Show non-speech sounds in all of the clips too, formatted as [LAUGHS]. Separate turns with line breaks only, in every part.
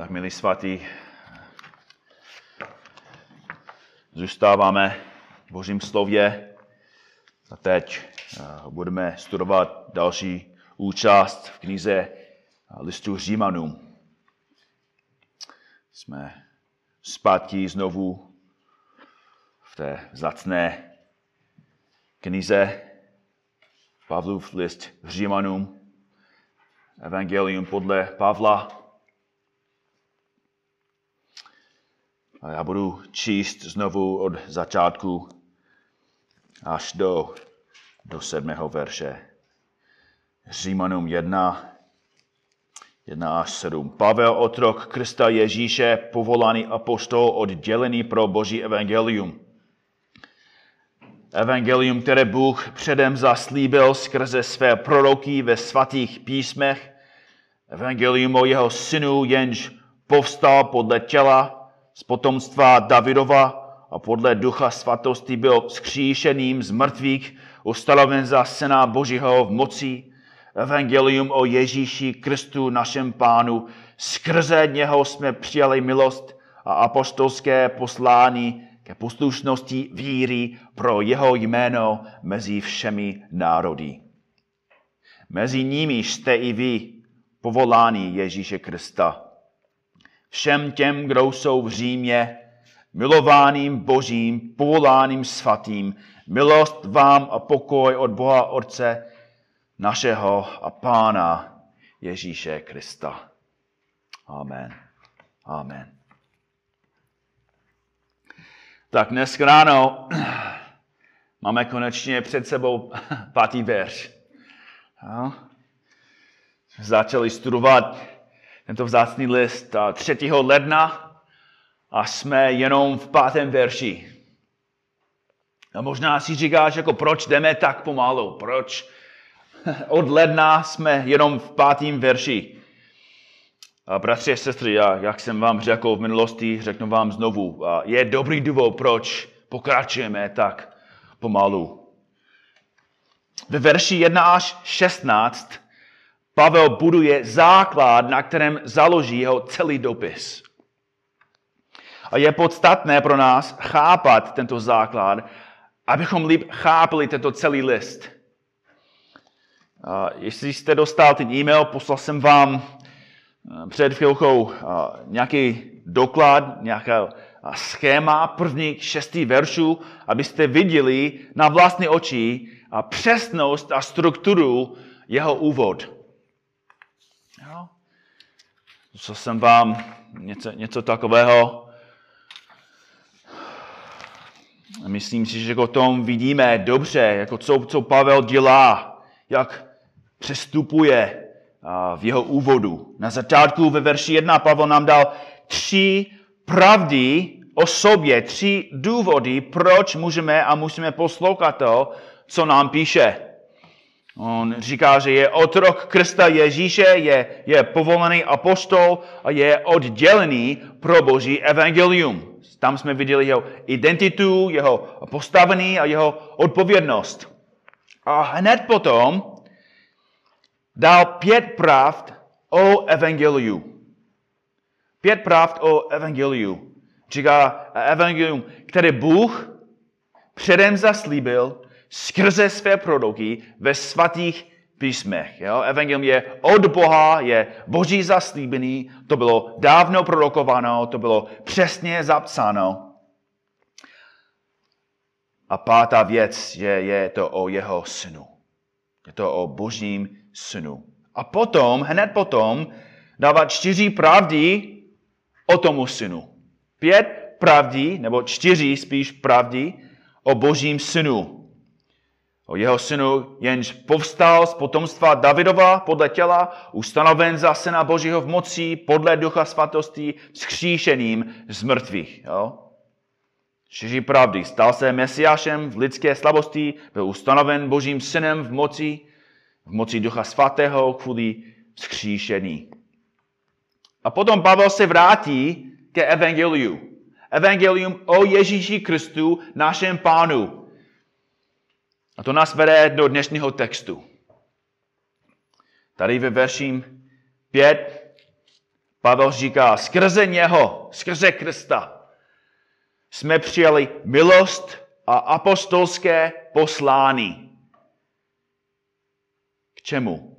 Tak, milí svatí, zůstáváme v Božím slově a teď eh, budeme studovat další účast v knize listu Římanům. Jsme zpátky znovu v té zacné knize Pavlův list Římanům, Evangelium podle Pavla, A já budu číst znovu od začátku až do, do sedmého verše. Římanům 1, 1 až 7. Pavel, otrok Krista Ježíše, povolaný apoštol, oddělený pro Boží evangelium. Evangelium, které Bůh předem zaslíbil skrze své proroky ve svatých písmech. Evangelium o jeho synu, jenž povstal podle těla, z potomstva Davidova a podle ducha svatosti byl skříšeným z mrtvých, ustanoven za syna Božího v moci, evangelium o Ježíši Kristu, našem pánu. Skrze něho jsme přijali milost a apostolské poslání ke poslušnosti víry pro jeho jméno mezi všemi národy. Mezi nimi jste i vy, povolání Ježíše Krista všem těm, kdo jsou v Římě, milovaným Božím, povoláným svatým, milost vám a pokoj od Boha Otce našeho a Pána Ježíše Krista. Amen. Amen. Tak dnes ráno [CLEARS THROAT] máme konečně před sebou [LAUGHS] pátý verš. Začali studovat tento vzácný list 3. ledna a jsme jenom v pátém verši. A možná si říkáš, jako proč jdeme tak pomalu, proč [LAUGHS] od ledna jsme jenom v pátém verši. A bratři a sestry, já, jak jsem vám řekl v minulosti, řeknu vám znovu, je dobrý důvod, proč pokračujeme tak pomalu. Ve verši 1 až 16 Pavel buduje základ, na kterém založí jeho celý dopis. A je podstatné pro nás chápat tento základ, abychom líp chápali tento celý list. A jestli jste dostal ten e-mail, poslal jsem vám eh, před chvilkou eh, nějaký doklad, nějaké eh, schéma prvních šesti veršů, abyste viděli na vlastní oči přesnost a strukturu jeho úvod. Co jsem vám něco, něco takového. Myslím si, že o tom vidíme dobře, jako co, co Pavel dělá, jak přestupuje v jeho úvodu. Na začátku ve verši 1 Pavel nám dal tři pravdy o sobě, tři důvody, proč můžeme a musíme poslouchat to, co nám píše. On říká, že je otrok Krista Ježíše, je, je povolený apostol a je oddělený pro Boží evangelium. Tam jsme viděli jeho identitu, jeho postavení a jeho odpovědnost. A hned potom dal pět pravd o evangeliu. Pět pravd o evangeliu. Říká evangelium, které Bůh předem zaslíbil skrze své proroky ve svatých písmech. Jo? Evangelium je od Boha, je boží zaslíbený, to bylo dávno prorokováno, to bylo přesně zapsáno. A pátá věc je, je to o jeho synu. Je to o božím synu. A potom, hned potom, dává čtyři pravdy o tomu synu. Pět pravdy, nebo čtyři spíš pravdy o božím synu o jeho synu, jenž povstal z potomstva Davidova podle těla, ustanoven za syna Božího v moci, podle ducha svatosti, skříšeným z mrtvých. Jo? Čtyři pravdy. Stal se mesiášem v lidské slabosti, byl ustanoven Božím synem v moci, v moci ducha svatého kvůli skříšení. A potom Pavel se vrátí ke evangeliu. Evangelium o Ježíši Kristu, našem pánu, a to nás vede do dnešního textu. Tady ve verším 5 Pavel říká, skrze něho, skrze Krista, jsme přijali milost a apostolské poslání. K čemu?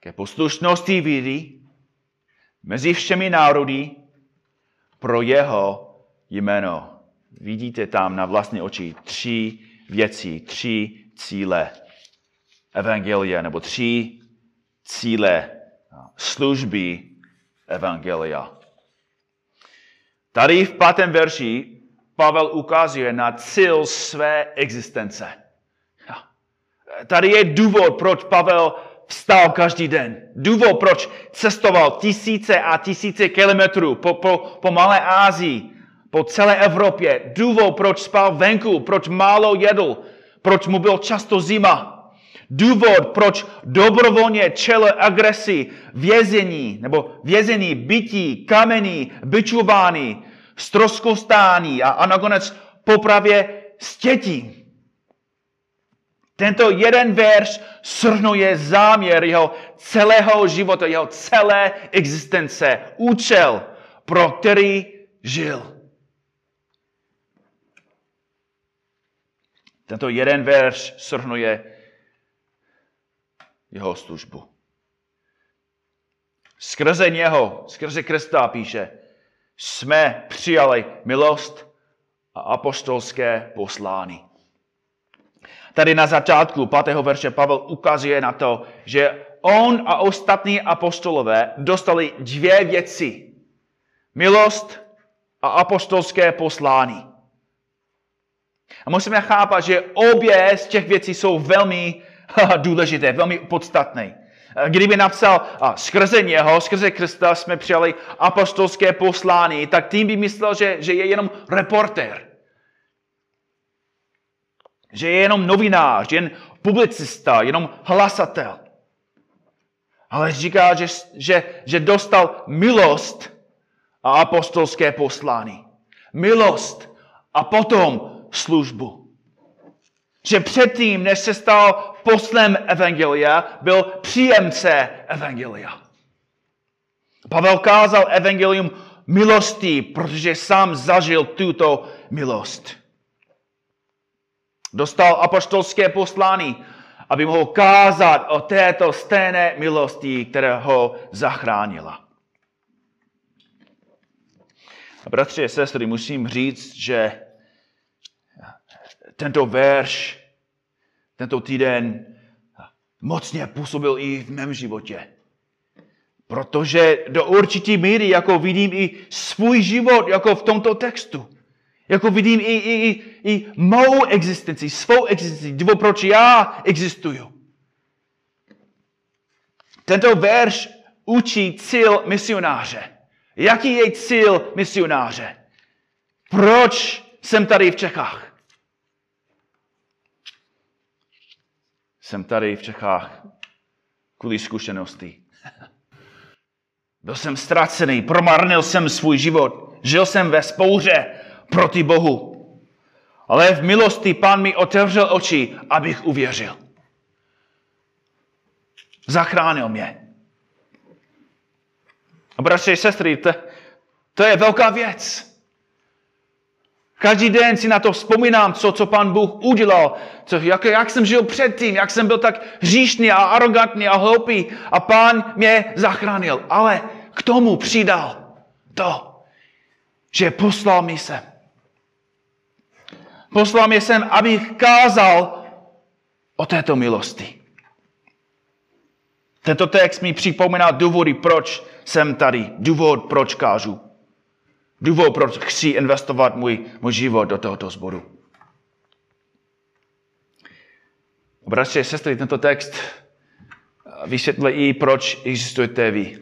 Ke poslušnosti víry mezi všemi národy pro jeho jméno. Vidíte tam na vlastní oči tři věci, tři cíle evangelia, nebo tři cíle služby evangelia. Tady v pátém verši Pavel ukazuje na cíl své existence. Tady je důvod, proč Pavel vstal každý den. Důvod, proč cestoval tisíce a tisíce kilometrů po, po, po Malé Ázii, po celé Evropě. Důvod, proč spal venku, proč málo jedl, proč mu byl často zima. Důvod, proč dobrovolně čelil agresi, vězení, nebo vězení, bytí, kamení, byčování, stroskostání a, a nakonec popravě stětí. Tento jeden verš shrnuje záměr jeho celého života, jeho celé existence, účel, pro který žil. Tento jeden verš shrnuje jeho službu. Skrze něho, skrze Krista píše, jsme přijali milost a apostolské poslání. Tady na začátku 5. verše Pavel ukazuje na to, že on a ostatní apostolové dostali dvě věci. Milost a apostolské poslání. A musíme chápat, že obě z těch věcí jsou velmi důležité, velmi podstatné. Kdyby napsal, skrze něho, skrze Krista jsme přijali apostolské poslání, tak tím by myslel, že, že je jenom reportér. Že je jenom novinář, jen publicista, jenom hlasatel. Ale říká, že, že, že dostal milost a apostolské poslání. Milost a potom službu. Že předtím, než se stal poslem Evangelia, byl příjemce Evangelia. Pavel kázal Evangelium milostí, protože sám zažil tuto milost. Dostal apostolské poslání, aby mohl kázat o této stejné milosti, která ho zachránila. A bratři a sestry, musím říct, že tento verš, tento týden mocně působil i v mém životě. Protože do určitý míry, jako vidím i svůj život, jako v tomto textu. Jako vidím i, i, i, i mou existenci, svou existenci, důvod, proč já existuju. Tento verš učí cíl misionáře. Jaký je cíl misionáře? Proč jsem tady v Čechách? Jsem tady v Čechách kvůli zkušenosti. Byl jsem ztracený, promarnil jsem svůj život, žil jsem ve spouře proti Bohu. Ale v milosti Pán mi otevřel oči, abych uvěřil. Zachránil mě. A bratři a sestry, to, to je velká věc. Každý den si na to vzpomínám, co, co pan Bůh udělal, co, jak, jak jsem žil předtím, jak jsem byl tak hříšný a arrogantní a hloupý a pán mě zachránil. Ale k tomu přidal to, že poslal mi sem. Poslal mě sem, abych kázal o této milosti. Tento text mi připomíná důvody, proč jsem tady. Důvod, proč kážu. Důvod, proč chci investovat můj, můj život do tohoto sboru. Bratři a sestry, tento text vysvětlí, proč existujete vy.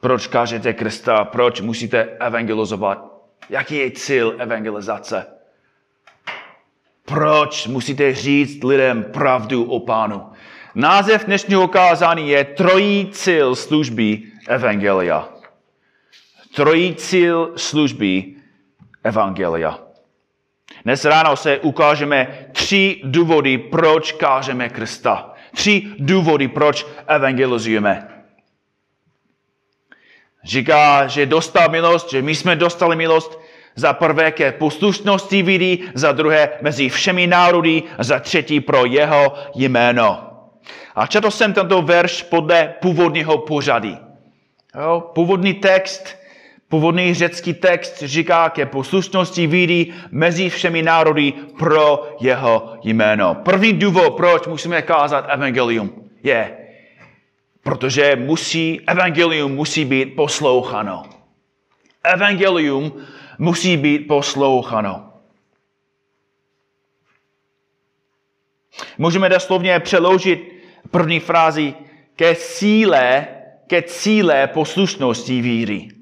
Proč kážete Krista, proč musíte evangelizovat, jaký je cíl evangelizace. Proč musíte říct lidem pravdu o pánu. Název dnešního kázání je trojí cíl služby evangelia trojí cíl služby Evangelia. Dnes ráno se ukážeme tři důvody, proč kážeme Krista. Tři důvody, proč evangelizujeme. Říká, že dostal milost, že my jsme dostali milost za prvé ke poslušnosti víry, za druhé mezi všemi národy, za třetí pro jeho jméno. A četl jsem tento verš podle původního pořady. Jo, původní text, původní řecký text říká ke poslušnosti víry mezi všemi národy pro jeho jméno. První důvod, proč musíme kázat evangelium, je, protože musí, evangelium musí být poslouchano. Evangelium musí být poslouchano. Můžeme doslovně přeložit první frázi ke síle, ke cíle poslušnosti víry.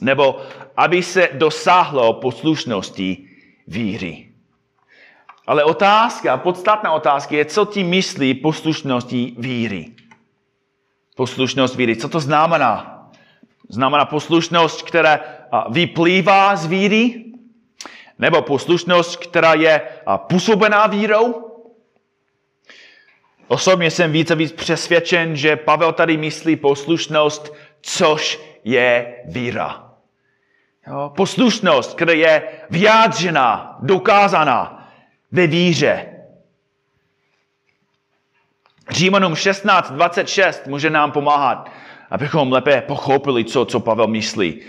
Nebo aby se dosáhlo poslušnosti víry. Ale otázka, podstatná otázka je, co ti myslí poslušností víry. Poslušnost víry, co to znamená? Znamená poslušnost, která vyplývá z víry? Nebo poslušnost, která je působená vírou? Osobně jsem více víc přesvědčen, že Pavel tady myslí poslušnost, což je víra. Jo? Poslušnost, která je vyjádřená, dokázaná ve víře. Římanům 16.26 může nám pomáhat, abychom lépe pochopili, co, co Pavel myslí.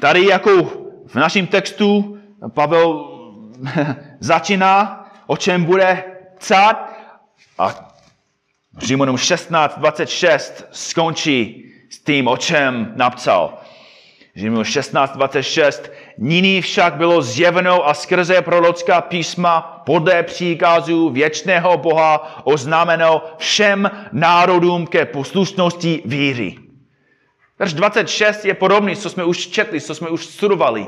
Tady jako v našem textu Pavel [LAUGHS] začíná, o čem bude psát a Římanům 16.26 skončí s tím, o čem napsal. Římanům 16.26 Nyní však bylo zjeveno a skrze prorocká písma podle příkazů věčného Boha oznámeno všem národům ke poslušnosti víry. Verš 26 je podobný, co jsme už četli, co jsme už studovali.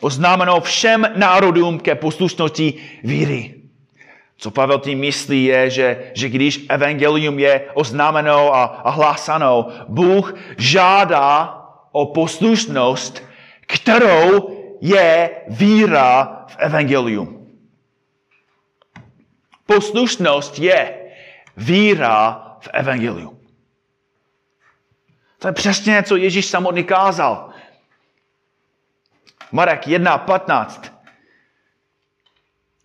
Oznámeno všem národům ke poslušnosti víry. Co Pavel tím myslí je, že, že když evangelium je oznámeno a, a hlásano, Bůh žádá o poslušnost, kterou je víra v evangelium. Poslušnost je víra v evangelium. To je přesně, co Ježíš samotný kázal. Marek 1.15.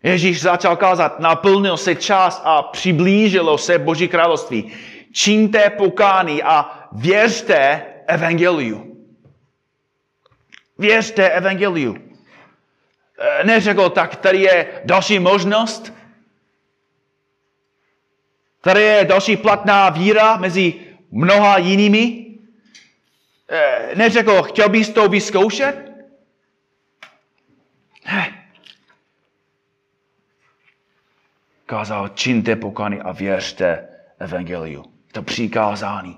Ježíš začal kázat, naplnil se čas a přiblížilo se Boží království. Čiňte pokání a věřte evangeliu. Věřte evangeliu. E, neřekl, tak tady je další možnost. Tady je další platná víra mezi mnoha jinými. E, neřekl, chtěl bys to vyzkoušet? Kázal, činte pokany a věřte evangeliu. To přikázání.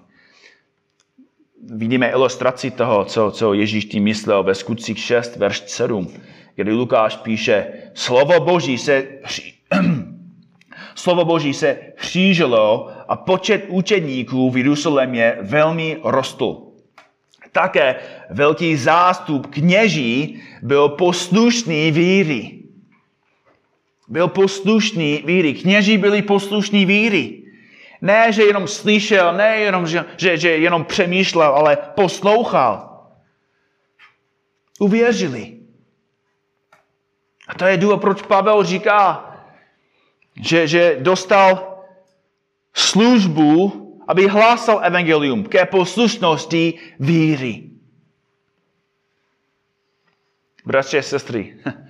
Vidíme ilustraci toho, co, co Ježíš tím myslel ve skutcích 6, verš 7, kdy Lukáš píše, slovo Boží se, [CLEARS THROAT] slovo Boží se křížilo a počet učedníků v Jeruzalémě velmi rostl. Také velký zástup kněží byl poslušný víry byl poslušný víry. Kněží byli poslušní víry. Ne, že jenom slyšel, ne jenom, že, že, že jenom přemýšlel, ale poslouchal. Uvěřili. A to je důvod, proč Pavel říká, že, že dostal službu, aby hlásal evangelium ke poslušnosti víry. Bratři a sestry, [LAUGHS]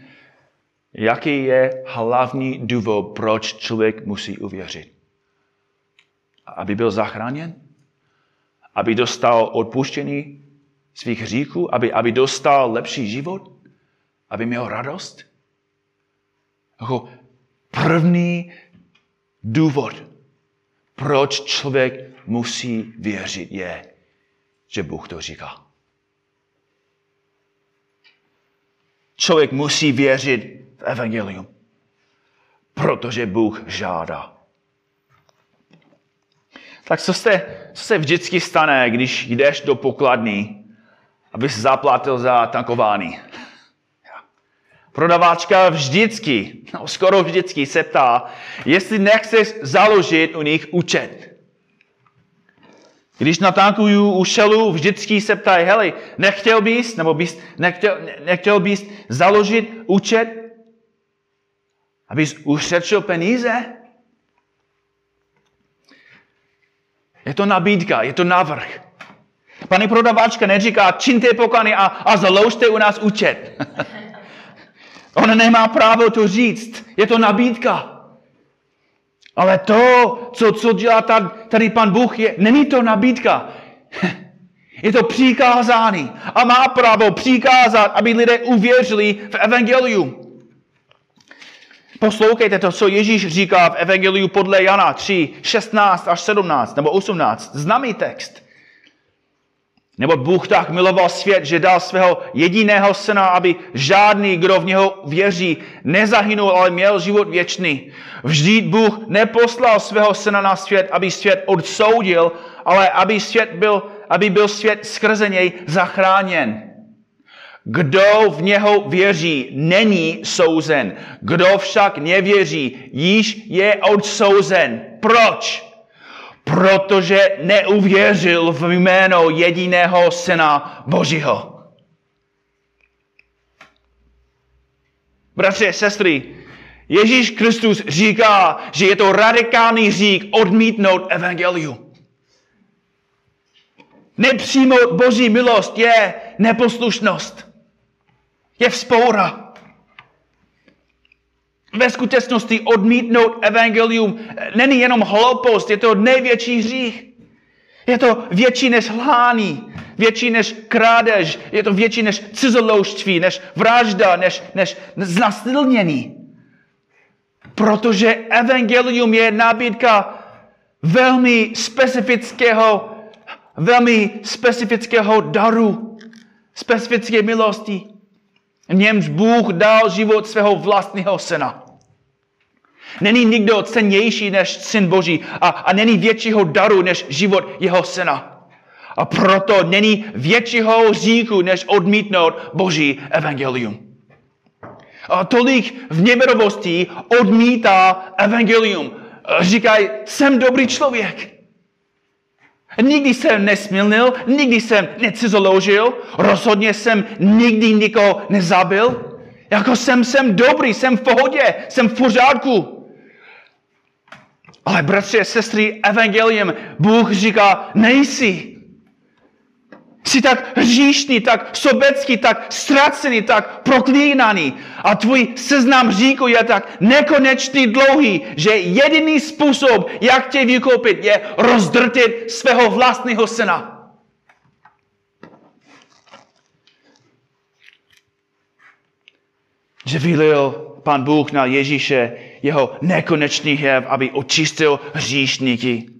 Jaký je hlavní důvod, proč člověk musí uvěřit? Aby byl zachráněn? Aby dostal odpuštění svých hříchů? Aby, aby dostal lepší život? Aby měl radost? Jako první důvod, proč člověk musí věřit, je, že Bůh to říká. Člověk musí věřit v evangelium. Protože Bůh žádá. Tak co se, co se vždycky stane, když jdeš do pokladny, abys zaplatil za tankování? Prodavačka vždycky, no skoro vždycky se ptá, jestli nechceš založit u nich účet. Když natankuju u šelu, vždycky se ptají, hele, nechtěl bys, nebo bys, nechtěl, nechtěl bys založit účet, abys ušetřil peníze? Je to nabídka, je to návrh. Pani prodavačka neříká, čiňte pokany a, a založte u nás účet. [LAUGHS] Ona nemá právo to říct. Je to nabídka. Ale to, co, co dělá tady, tady pan Bůh, je, není to nabídka. [LAUGHS] Je to přikázání. A má právo přikázat, aby lidé uvěřili v evangelium. Poslouchejte to, co Ježíš říká v Evangeliu podle Jana 3, 16 až 17 nebo 18. Známý text. Nebo Bůh tak miloval svět, že dal svého jediného syna, aby žádný, kdo v něho věří, nezahynul, ale měl život věčný. Vždyť Bůh neposlal svého syna na svět, aby svět odsoudil, ale aby, svět byl, aby byl svět skrze něj zachráněn. Kdo v něho věří, není souzen. Kdo však nevěří, již je odsouzen. Proč? Protože neuvěřil v jméno jediného syna Božího. Bratři sestry, Ježíš Kristus říká, že je to radikální řík odmítnout evangelium. Nepřijmout Boží milost je neposlušnost je vzpoura. Ve skutečnosti odmítnout evangelium není jenom hloupost, je to největší hřích. Je to větší než hlání, větší než krádež, je to větší než cizoloužství, než vražda, než, než znasilnění. Protože evangelium je nabídka velmi specifického, velmi specifického daru, specifické milosti. V němž Bůh dal život svého vlastního syna. Není nikdo cennější než syn Boží a, a není většího daru než život jeho syna. A proto není většího říku, než odmítnout Boží evangelium. A tolik v neberovosti odmítá evangelium. Říkají, jsem dobrý člověk. Nikdy jsem nesmilnil, nikdy jsem necizoložil, rozhodně jsem nikdy nikoho nezabil. Jako jsem, jsem dobrý, jsem v pohodě, jsem v pořádku. Ale bratři a sestry, evangelium, Bůh říká, nejsi. Jsi tak hříšný, tak sobecký, tak ztracený, tak proklínaný. A tvůj seznam říku je tak nekonečný dlouhý, že jediný způsob, jak tě vykoupit, je rozdrtit svého vlastního syna. Že vylil pan Bůh na Ježíše jeho nekonečný hněv, aby očistil hříšníky.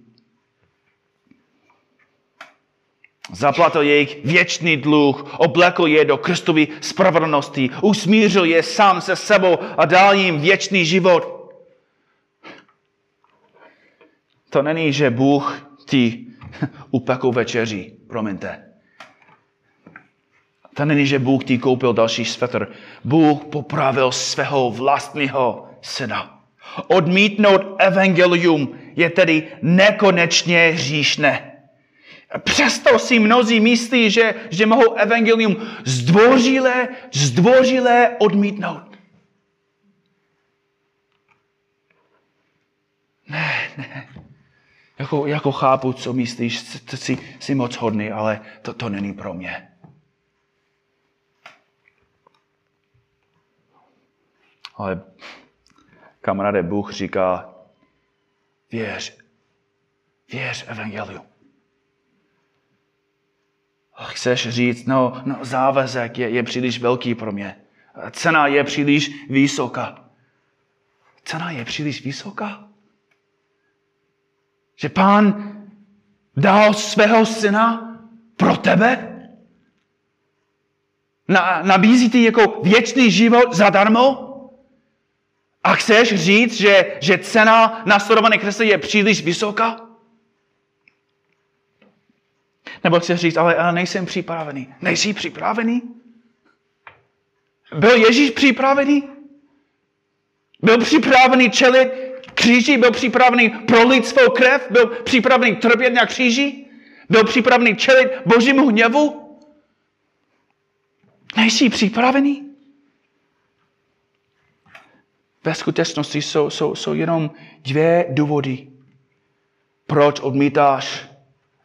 Zaplatil jejich věčný dluh, oblekl je do Kristovy spravedlnosti, usmířil je sám se sebou a dal jim věčný život. To není, že Bůh ti [LAUGHS] upekl večeří, promiňte. To není, že Bůh ti koupil další svetr. Bůh popravil svého vlastního syna. Odmítnout evangelium je tedy nekonečně hříšné. Přesto si mnozí myslí, že, že mohou evangelium zdvořile, zdvořile odmítnout. Ne, ne. Jako, jako chápu, co myslíš, jsi, jsi moc hodný, ale to, to není pro mě. Ale kamaráde, Bůh říká, věř, věř evangelium chceš říct, no, no závazek je, je příliš velký pro mě. Cena je příliš vysoká. Cena je příliš vysoká? Že pán dal svého syna pro tebe? Na, nabízí ti jako věčný život zadarmo? A chceš říct, že, že cena následované kresy je příliš vysoká? Nebo chceš říct, ale, ale nejsem připravený. Nejsi připravený? Byl Ježíš připravený? Byl připravený čelit kříži? Byl připravený prolit svou krev? Byl připravený trpět na kříži? Byl připravený čelit božímu hněvu? Nejsi připravený? Ve skutečnosti jsou, jsou, jsou jenom dvě důvody, proč odmítáš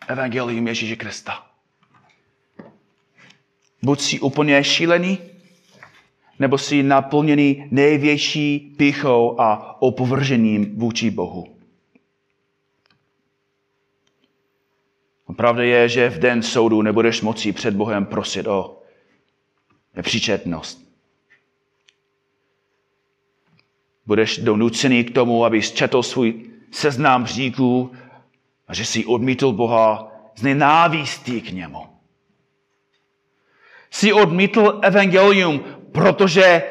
evangelium Ježíše Krista. Buď jsi úplně šílený, nebo jsi naplněný největší pichou a opovržením vůči Bohu. Pravda je, že v den soudu nebudeš moci před Bohem prosit o nepříčetnost. Budeš donucený k tomu, abys četl svůj seznam hříků že jsi odmítl Boha z nenávistí k němu. Jsi odmítl evangelium, protože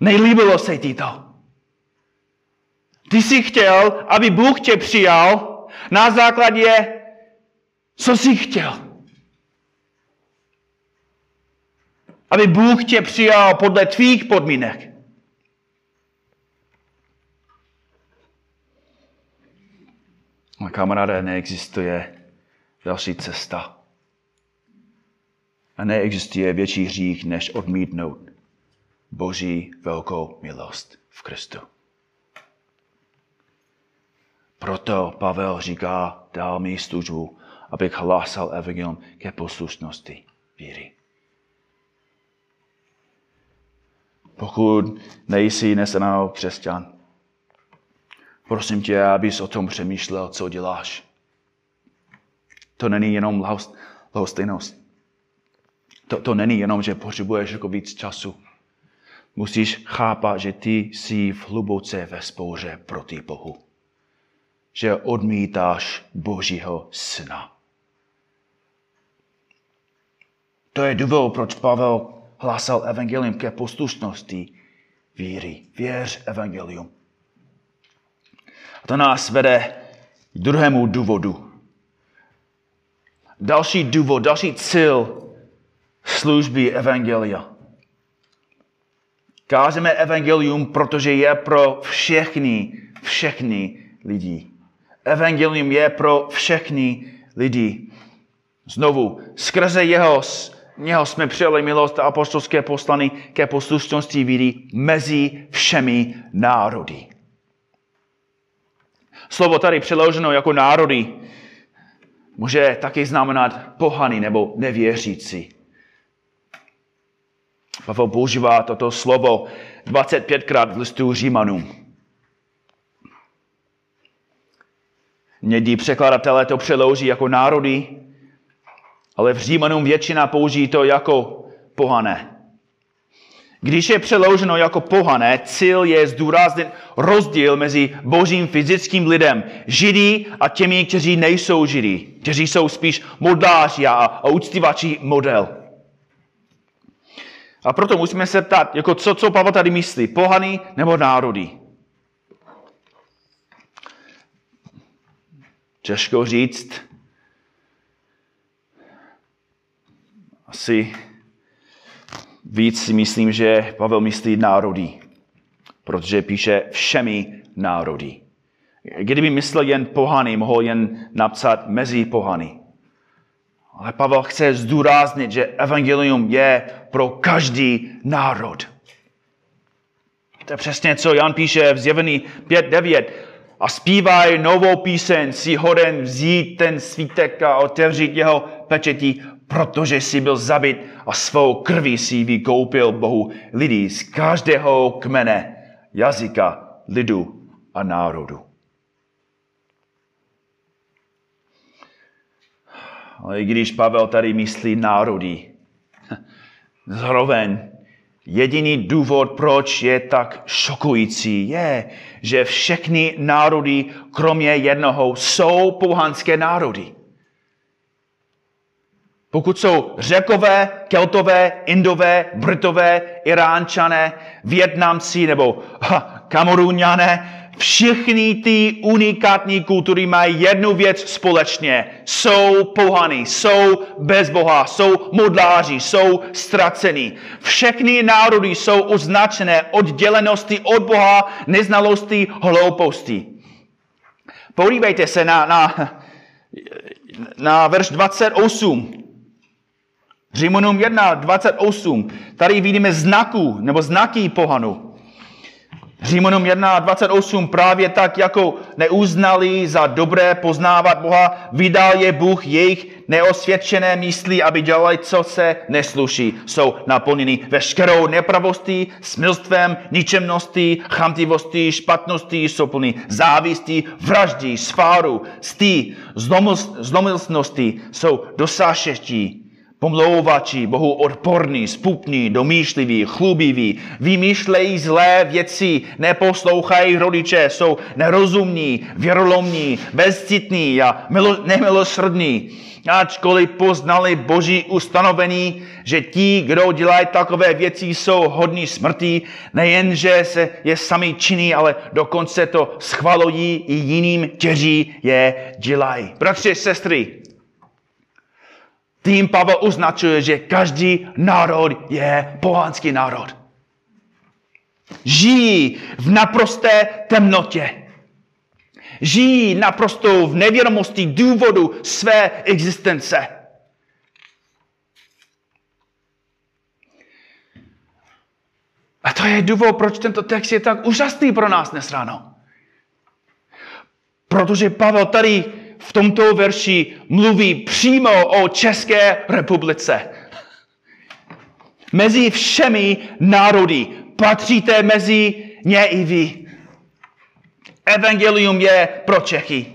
nejlíbilo se ti to. Ty jsi chtěl, aby Bůh tě přijal na základě, co jsi chtěl. Aby Bůh tě přijal podle tvých podmínek. A kamaráde, neexistuje další cesta. A neexistuje větší hřích, než odmítnout Boží velkou milost v Kristu. Proto Pavel říká, dal mi službu, abych hlásal evangelium ke poslušnosti víry. Pokud nejsi nesená křesťan, prosím tě, abys o tom přemýšlel, co děláš. To není jenom lhostejnost. To, to není jenom, že potřebuješ jako víc času. Musíš chápat, že ty jsi v hluboce ve spouře proti Bohu. Že odmítáš Božího syna. To je důvod, proč Pavel hlásal evangelium ke poslušnosti víry. Věř evangelium. A to nás vede k druhému důvodu. Další důvod, další cíl služby evangelia. Kážeme evangelium, protože je pro všechny, všechny lidi. Evangelium je pro všechny lidi. Znovu, skrze jeho, něho jsme přijali milost a apostolské poslany ke poslušnosti víry mezi všemi národy. Slovo tady přeloženo jako národy může taky znamenat pohany nebo nevěřící. Pavel používá toto slovo 25krát v listu Římanům. Někdy překladatelé to přeloží jako národy, ale v Římanům většina použijí to jako pohané. Když je přeloženo jako pohané, cíl je zdůraznit rozdíl mezi božím fyzickým lidem, židí a těmi, kteří nejsou židí, kteří jsou spíš modláři a, a model. A proto musíme se ptát, jako co, co Pavel tady myslí, pohany nebo národy? Těžko říct. Asi víc si myslím, že Pavel myslí národy, protože píše všemi národy. Kdyby myslel jen pohany, mohl jen napsat mezi pohany. Ale Pavel chce zdůraznit, že evangelium je pro každý národ. To je přesně, co Jan píše v zjevení 5.9. A zpívaj novou píseň, si hoden vzít ten svítek a otevřít jeho pečetí, protože jsi byl zabit a svou krví si vykoupil Bohu lidí z každého kmene, jazyka, lidu a národu. Ale i když Pavel tady myslí národy, zároveň jediný důvod, proč je tak šokující, je, že všechny národy, kromě jednoho, jsou pohanské národy. Pokud jsou řekové, keltové, indové, britové, iránčané, větnamci nebo ha, kamerunňané, všechny ty unikátní kultury mají jednu věc společně. Jsou pohany, jsou bez Boha, jsou modláři, jsou ztracení. Všechny národy jsou označené oddělenosti od Boha, neznalosti, hlouposti. Podívejte se na, na na verš 28. Římanům 1, 28. Tady vidíme znaku, nebo znaky pohanu. Římanům 1, 28. Právě tak, jako neuznali za dobré poznávat Boha, vydal je Bůh jejich neosvědčené mysli, aby dělali, co se nesluší. Jsou naplněni veškerou nepravostí, smilstvem, ničemností, chamtivostí, špatností, jsou plní závistí, vraždí, sváru, stí, zlomilstností, jsou dosášeští pomlouvači, Bohu odporní, spupní, domýšliví, chlubiví, vymýšlejí zlé věci, neposlouchají rodiče, jsou nerozumní, věrolomní, bezcitní a milo, nemilosrdní. Ačkoliv poznali boží ustanovení, že ti, kdo dělají takové věci, jsou hodní smrti, nejenže se je sami činí, ale dokonce to schvalují i jiným, kteří je dělají. Bratři, sestry, tím Pavel označuje, že každý národ je pohanský národ. Žijí v naprosté temnotě. Žijí naprosto v nevědomosti důvodu své existence. A to je důvod, proč tento text je tak úžasný pro nás dnes ráno. Protože Pavel tady v tomto verši mluví přímo o České republice. Mezi všemi národy patříte mezi ně i vy. Evangelium je pro Čechy.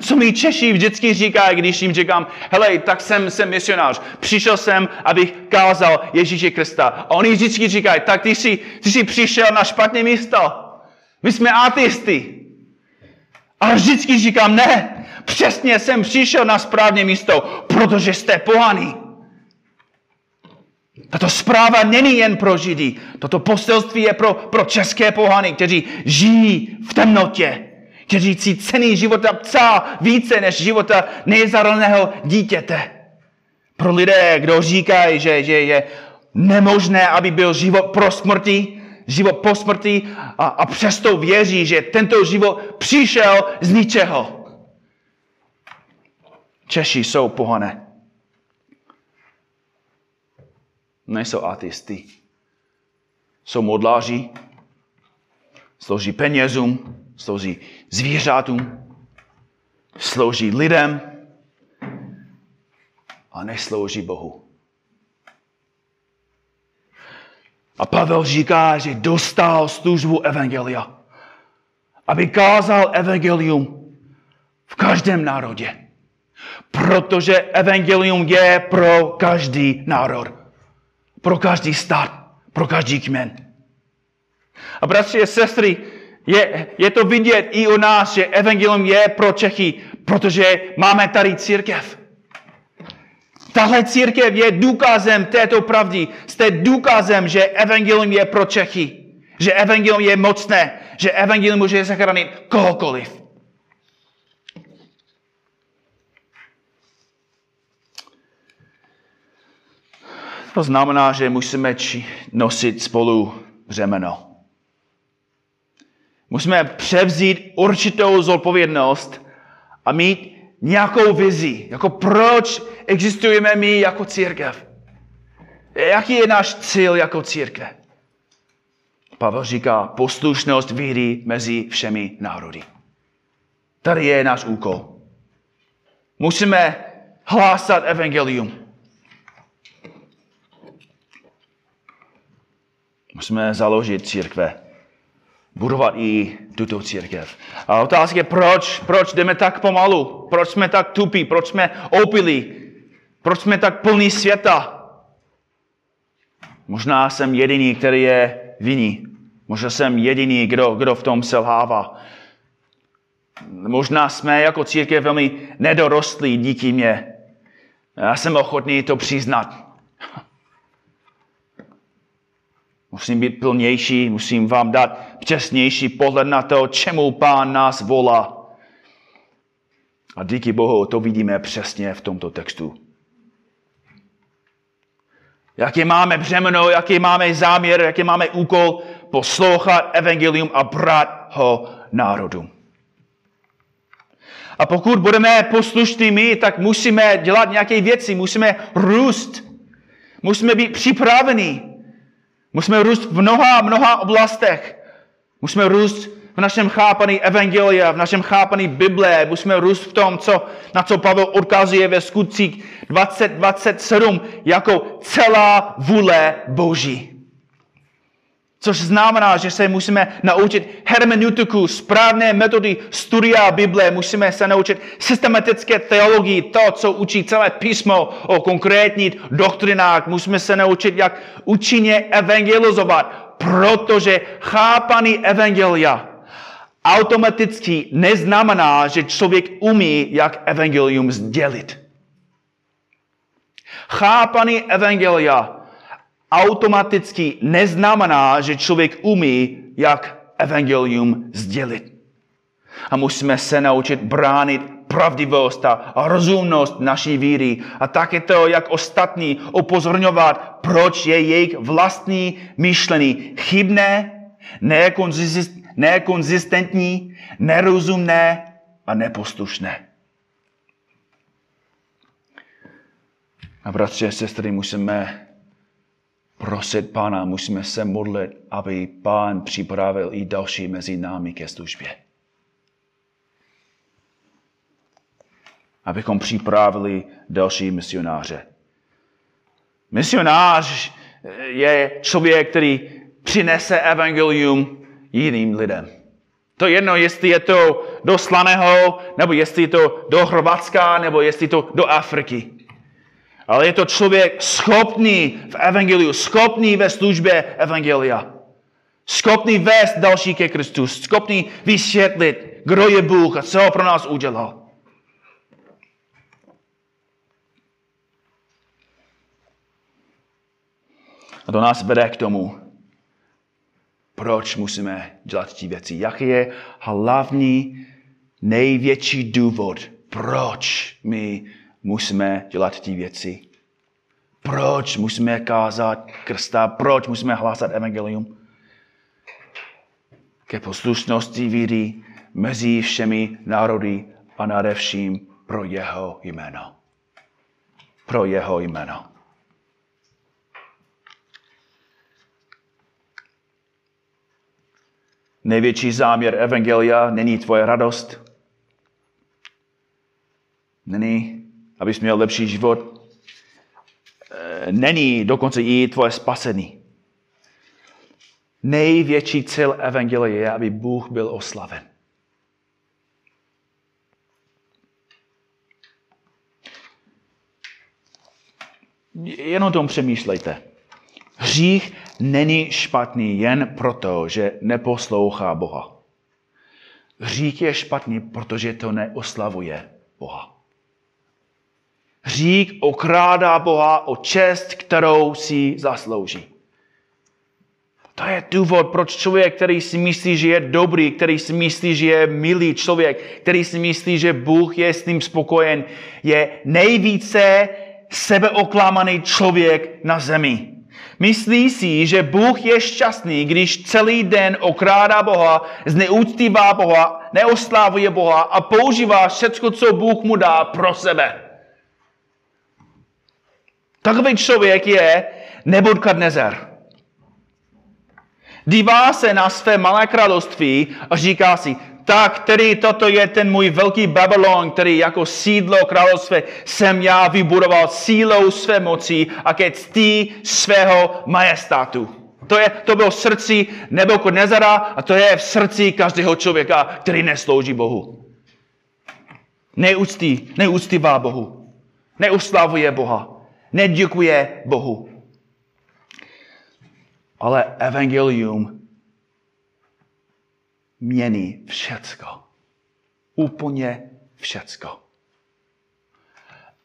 Co mi Češi vždycky říkají, když jim říkám, hele, tak jsem, jsem misionář, přišel jsem, abych kázal Ježíše Krista. A oni vždycky říkají, tak ty jsi, ty jsi přišel na špatné místo. My jsme ateisty. A vždycky říkám, ne, Přesně jsem přišel na správné místo, protože jste pohaný. Tato zpráva není jen pro Židy. Toto poselství je pro, pro české pohany, kteří žijí v temnotě. Kteří si cení života psa více než života nejzaraného dítěte. Pro lidé, kdo říkají, že, že je nemožné, aby byl život pro smrti, život po smrti a, a přesto věří, že tento život přišel z ničeho. Češi jsou pohané. Nejsou ateisty. Jsou modláři, slouží penězům, slouží zvířátům, slouží lidem a neslouží Bohu. A Pavel říká, že dostal službu Evangelia, aby kázal Evangelium v každém národě. Protože evangelium je pro každý národ, pro každý stát, pro každý kmen. A bratři a sestry, je, je to vidět i u nás, že evangelium je pro Čechy, protože máme tady církev. Tahle církev je důkazem této pravdy. Jste důkazem, že evangelium je pro Čechy. Že evangelium je mocné. Že evangelium může zachránit kohokoliv. To znamená, že musíme nosit spolu břemeno. Musíme převzít určitou zodpovědnost a mít nějakou vizi, jako proč existujeme my jako církev. Jaký je náš cíl jako církev? Pavel říká poslušnost víry mezi všemi národy. Tady je náš úkol. Musíme hlásat evangelium. Musíme založit církve. Budovat i tuto církev. A otázka je, proč, proč jdeme tak pomalu? Proč jsme tak tupí? Proč jsme opilí? Proč jsme tak plní světa? Možná jsem jediný, který je vinný. Možná jsem jediný, kdo, kdo v tom selhává. Možná jsme jako církev velmi nedorostlí díky mě. Já jsem ochotný to přiznat. Musím být plnější, musím vám dát přesnější pohled na to, čemu Pán nás volá. A díky Bohu to vidíme přesně v tomto textu. Jaký máme břemeno, jaký máme záměr, jaký máme úkol poslouchat evangelium a brát ho národu. A pokud budeme poslušní my, tak musíme dělat nějaké věci, musíme růst. Musíme být připraveni. Musíme růst v mnoha, mnoha oblastech. Musíme růst v našem chápaní Evangelia, v našem chápaní Bible. Musíme růst v tom, co, na co Pavel odkazuje ve skutcích 2027 jako celá vůle Boží. Což znamená, že se musíme naučit hermeneutiku, správné metody studia Bible, musíme se naučit systematické teologii, to, co učí celé písmo o konkrétních doktrinách. Musíme se naučit, jak účinně evangelizovat, protože chápaný evangelia automaticky neznamená, že člověk umí, jak evangelium sdělit. Chápaný evangelia automaticky neznamená, že člověk umí, jak evangelium sdělit. A musíme se naučit bránit pravdivost a rozumnost naší víry a také to, jak ostatní upozorňovat, proč je jejich vlastní myšlení chybné, nekonzistentní, nerozumné a neposlušné. A bratři a sestry, musíme prosit Pána, musíme se modlit, aby Pán připravil i další mezi námi ke službě. Abychom připravili další misionáře. Misionář je člověk, který přinese evangelium jiným lidem. To jedno, jestli je to do Slaného, nebo jestli je to do Chorvatska, nebo jestli je to do Afriky. Ale je to člověk schopný v evangeliu, schopný ve službě evangelia. Schopný vést další ke Kristu, schopný vysvětlit, kdo je Bůh a co pro nás udělal. A to nás vede k tomu, proč musíme dělat ty věci. Jaký je hlavní, největší důvod, proč my musíme dělat ty věci. Proč musíme kázat krsta? Proč musíme hlásat evangelium? Ke poslušnosti víry mezi všemi národy a nade vším pro jeho jméno. Pro jeho jméno. Největší záměr Evangelia není tvoje radost, není abys měl lepší život, eh, není dokonce i tvoje spasení. Největší cíl Evangelie je, aby Bůh byl oslaven. Jenom tom přemýšlejte. Hřích není špatný jen proto, že neposlouchá Boha. Hřích je špatný, protože to neoslavuje Boha. Hřík okrádá Boha o čest, kterou si zaslouží. To je důvod, proč člověk, který si myslí, že je dobrý, který si myslí, že je milý člověk, který si myslí, že Bůh je s ním spokojen, je nejvíce sebeoklamaný člověk na zemi. Myslí si, že Bůh je šťastný, když celý den okrádá Boha, zneuctívá Boha, neoslávuje Boha a používá všechno, co Bůh mu dá pro sebe. Takový člověk je Nebudkadnezer. Dívá se na své malé království a říká si, tak který toto je ten můj velký Babylon, který jako sídlo království jsem já vybudoval sílou své moci a ke ctí svého majestátu. To, je, to bylo v srdci Nebukadnezara a to je v srdci každého člověka, který neslouží Bohu. Neúctí, neúctivá Bohu. Neuslavuje Boha neděkuje Bohu. Ale evangelium mění všecko. Úplně všecko.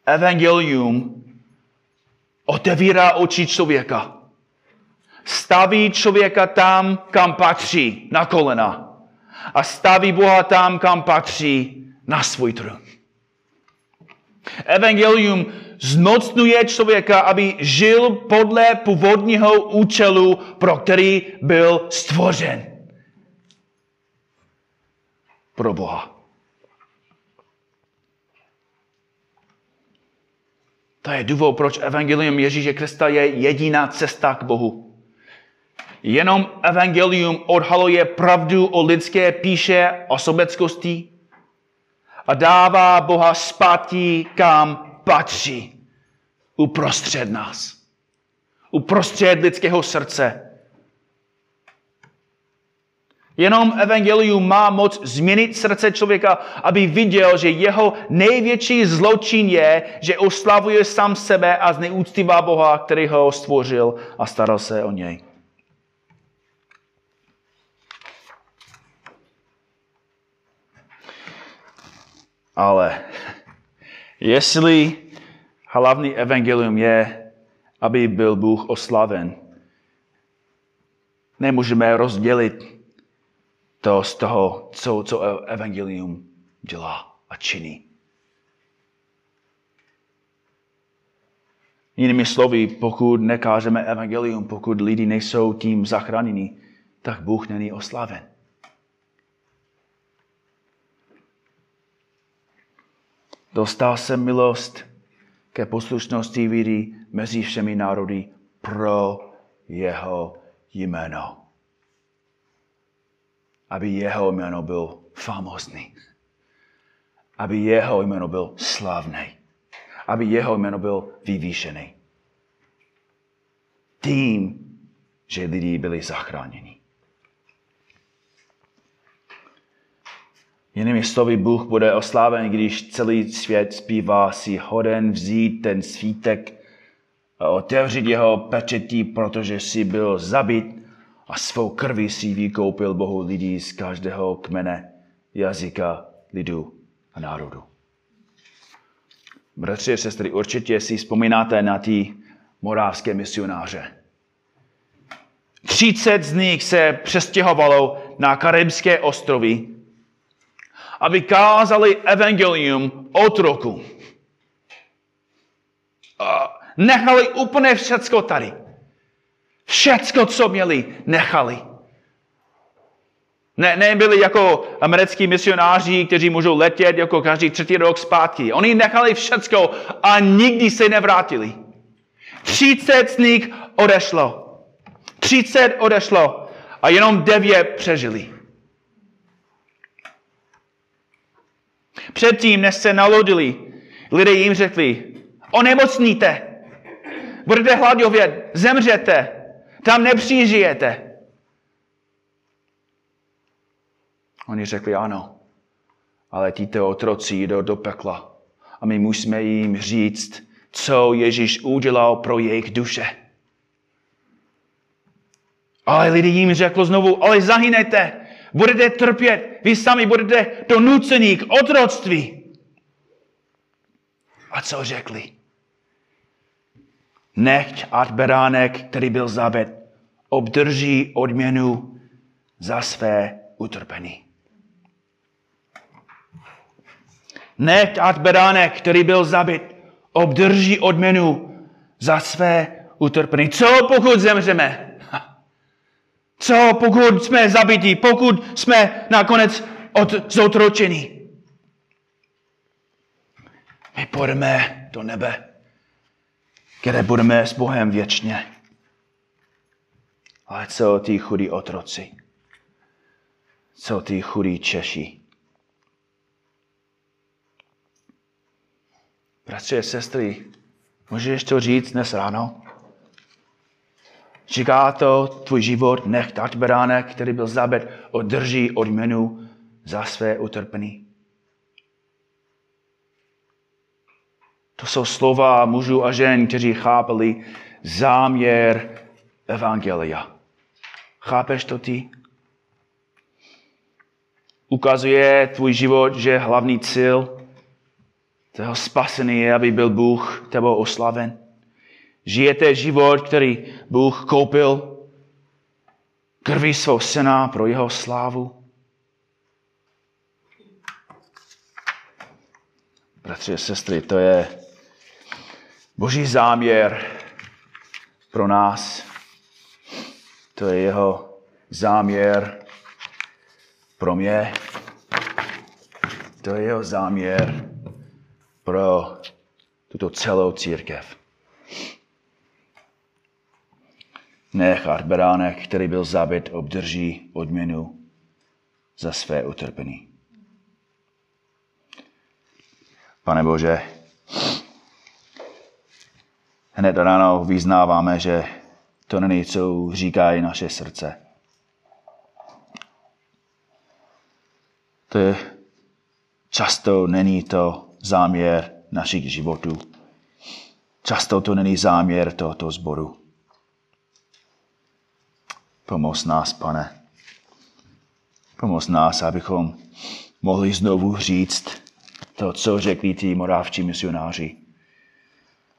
Evangelium otevírá oči člověka. Staví člověka tam, kam patří, na kolena. A staví Boha tam, kam patří, na svůj trůn. Evangelium zmocnuje člověka, aby žil podle původního účelu, pro který byl stvořen. Pro Boha. To je důvod, proč Evangelium Ježíše Krista je jediná cesta k Bohu. Jenom Evangelium odhaluje pravdu o lidské píše a sobeckosti a dává Boha zpátky, kam patří. Uprostřed nás. Uprostřed lidského srdce. Jenom evangelium má moc změnit srdce člověka, aby viděl, že jeho největší zločin je, že oslavuje sám sebe a zneúctívá Boha, který ho stvořil a staral se o něj. Ale jestli hlavní evangelium je, aby byl Bůh oslaven, nemůžeme rozdělit to z toho, co, co evangelium dělá a činí. Jinými slovy, pokud nekážeme evangelium, pokud lidi nejsou tím zachráněni, tak Bůh není oslaven. Dostal jsem milost ke poslušnosti víry mezi všemi národy pro jeho jméno aby jeho jméno byl famózní. Aby jeho jméno byl slavný. Aby jeho jméno byl vyvýšený. Tím, že lidi byli zachráněni. Jinými slovy, Bůh bude osláven, když celý svět zpívá si hoden vzít ten svítek a otevřít jeho pečetí, protože si byl zabit a svou krví si vykoupil Bohu lidí z každého kmene, jazyka, lidu a národu. Bratři a sestry, určitě si vzpomínáte na ty morávské misionáře. 30 z nich se přestěhovalo na Karibské ostrovy, aby kázali evangelium otroku. Nechali úplně všecko tady. Všecko, co měli, nechali. Ne, nebyli jako americkí misionáři, kteří můžou letět jako každý třetí rok zpátky. Oni nechali všecko a nikdy se nevrátili. 30 z nich odešlo. 30 odešlo a jenom 9 přežili. Předtím, než se nalodili, lidé jim řekli, onemocníte, budete hladovět, zemřete, tam nepřižijete. Oni řekli ano, ale títo otroci jdou do pekla a my musíme jim říct, co Ježíš udělal pro jejich duše. Ale lidi jim řekl znovu, ale zahynete, budete trpět, vy sami budete donuceni k otroctví. A co řekli? Nechť ať beránek, který byl zabit, obdrží odměnu za své utrpení. Nechť ať beránek, který byl zabit, obdrží odměnu za své utrpení. Co pokud zemřeme? Co pokud jsme zabití? Pokud jsme nakonec od, zotročeni? My půjdeme do nebe kde budeme s Bohem věčně. Ale co ty chudí otroci? Co ty chudí Češi? Bratři a sestry, můžeš to říct dnes ráno? Říká to tvůj život, nech tať beránek, který byl zabit, održí odměnu za své utrpení. To jsou slova mužů a žen, kteří chápali záměr Evangelia. Chápeš to ty? Ukazuje tvůj život, že hlavní cíl toho spasení je, aby byl Bůh tebou oslaven. Žijete život, který Bůh koupil krví svou syna pro jeho slávu. Bratři a sestry, to je Boží záměr pro nás, to je jeho záměr pro mě, to je jeho záměr pro tuto celou církev. Nechat beránek, který byl zabit, obdrží odměnu za své utrpení. Pane Bože, hned ráno vyznáváme, že to není, co říkají naše srdce. To je, často není to záměr našich životů. Často to není záměr tohoto zboru. Pomoz nás, pane. Pomoz nás, abychom mohli znovu říct to, co řekli ti morávčí misionáři.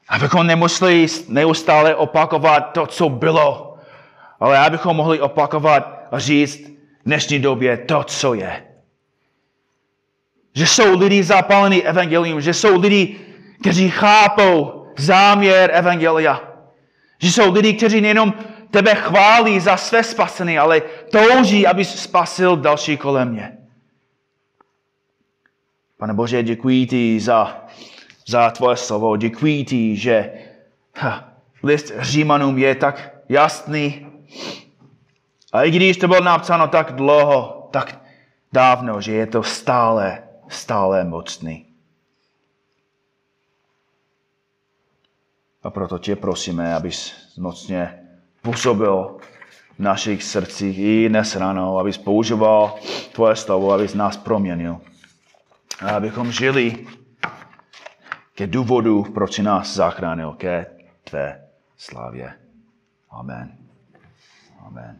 Abychom nemuseli neustále opakovat to, co bylo, ale abychom mohli opakovat a říct v dnešní době to, co je. Že jsou lidi zapálení evangelium, že jsou lidi, kteří chápou záměr evangelia. Že jsou lidi, kteří nejenom tebe chválí za své spasení, ale touží, aby spasil další kolem mě. Pane Bože, děkuji ti za, za tvoje slovo. Děkuji ti, že ha, list Římanům je tak jasný. A i když to bylo napsáno tak dlouho, tak dávno, že je to stále, stále mocný. A proto tě prosíme, abys mocně působil v našich srdcích i dnes ráno, abys používal tvoje slovo, abys nás proměnil. A abychom žili ke důvodu, proč nás zachránil, ke tvé slávě. Amen. Amen.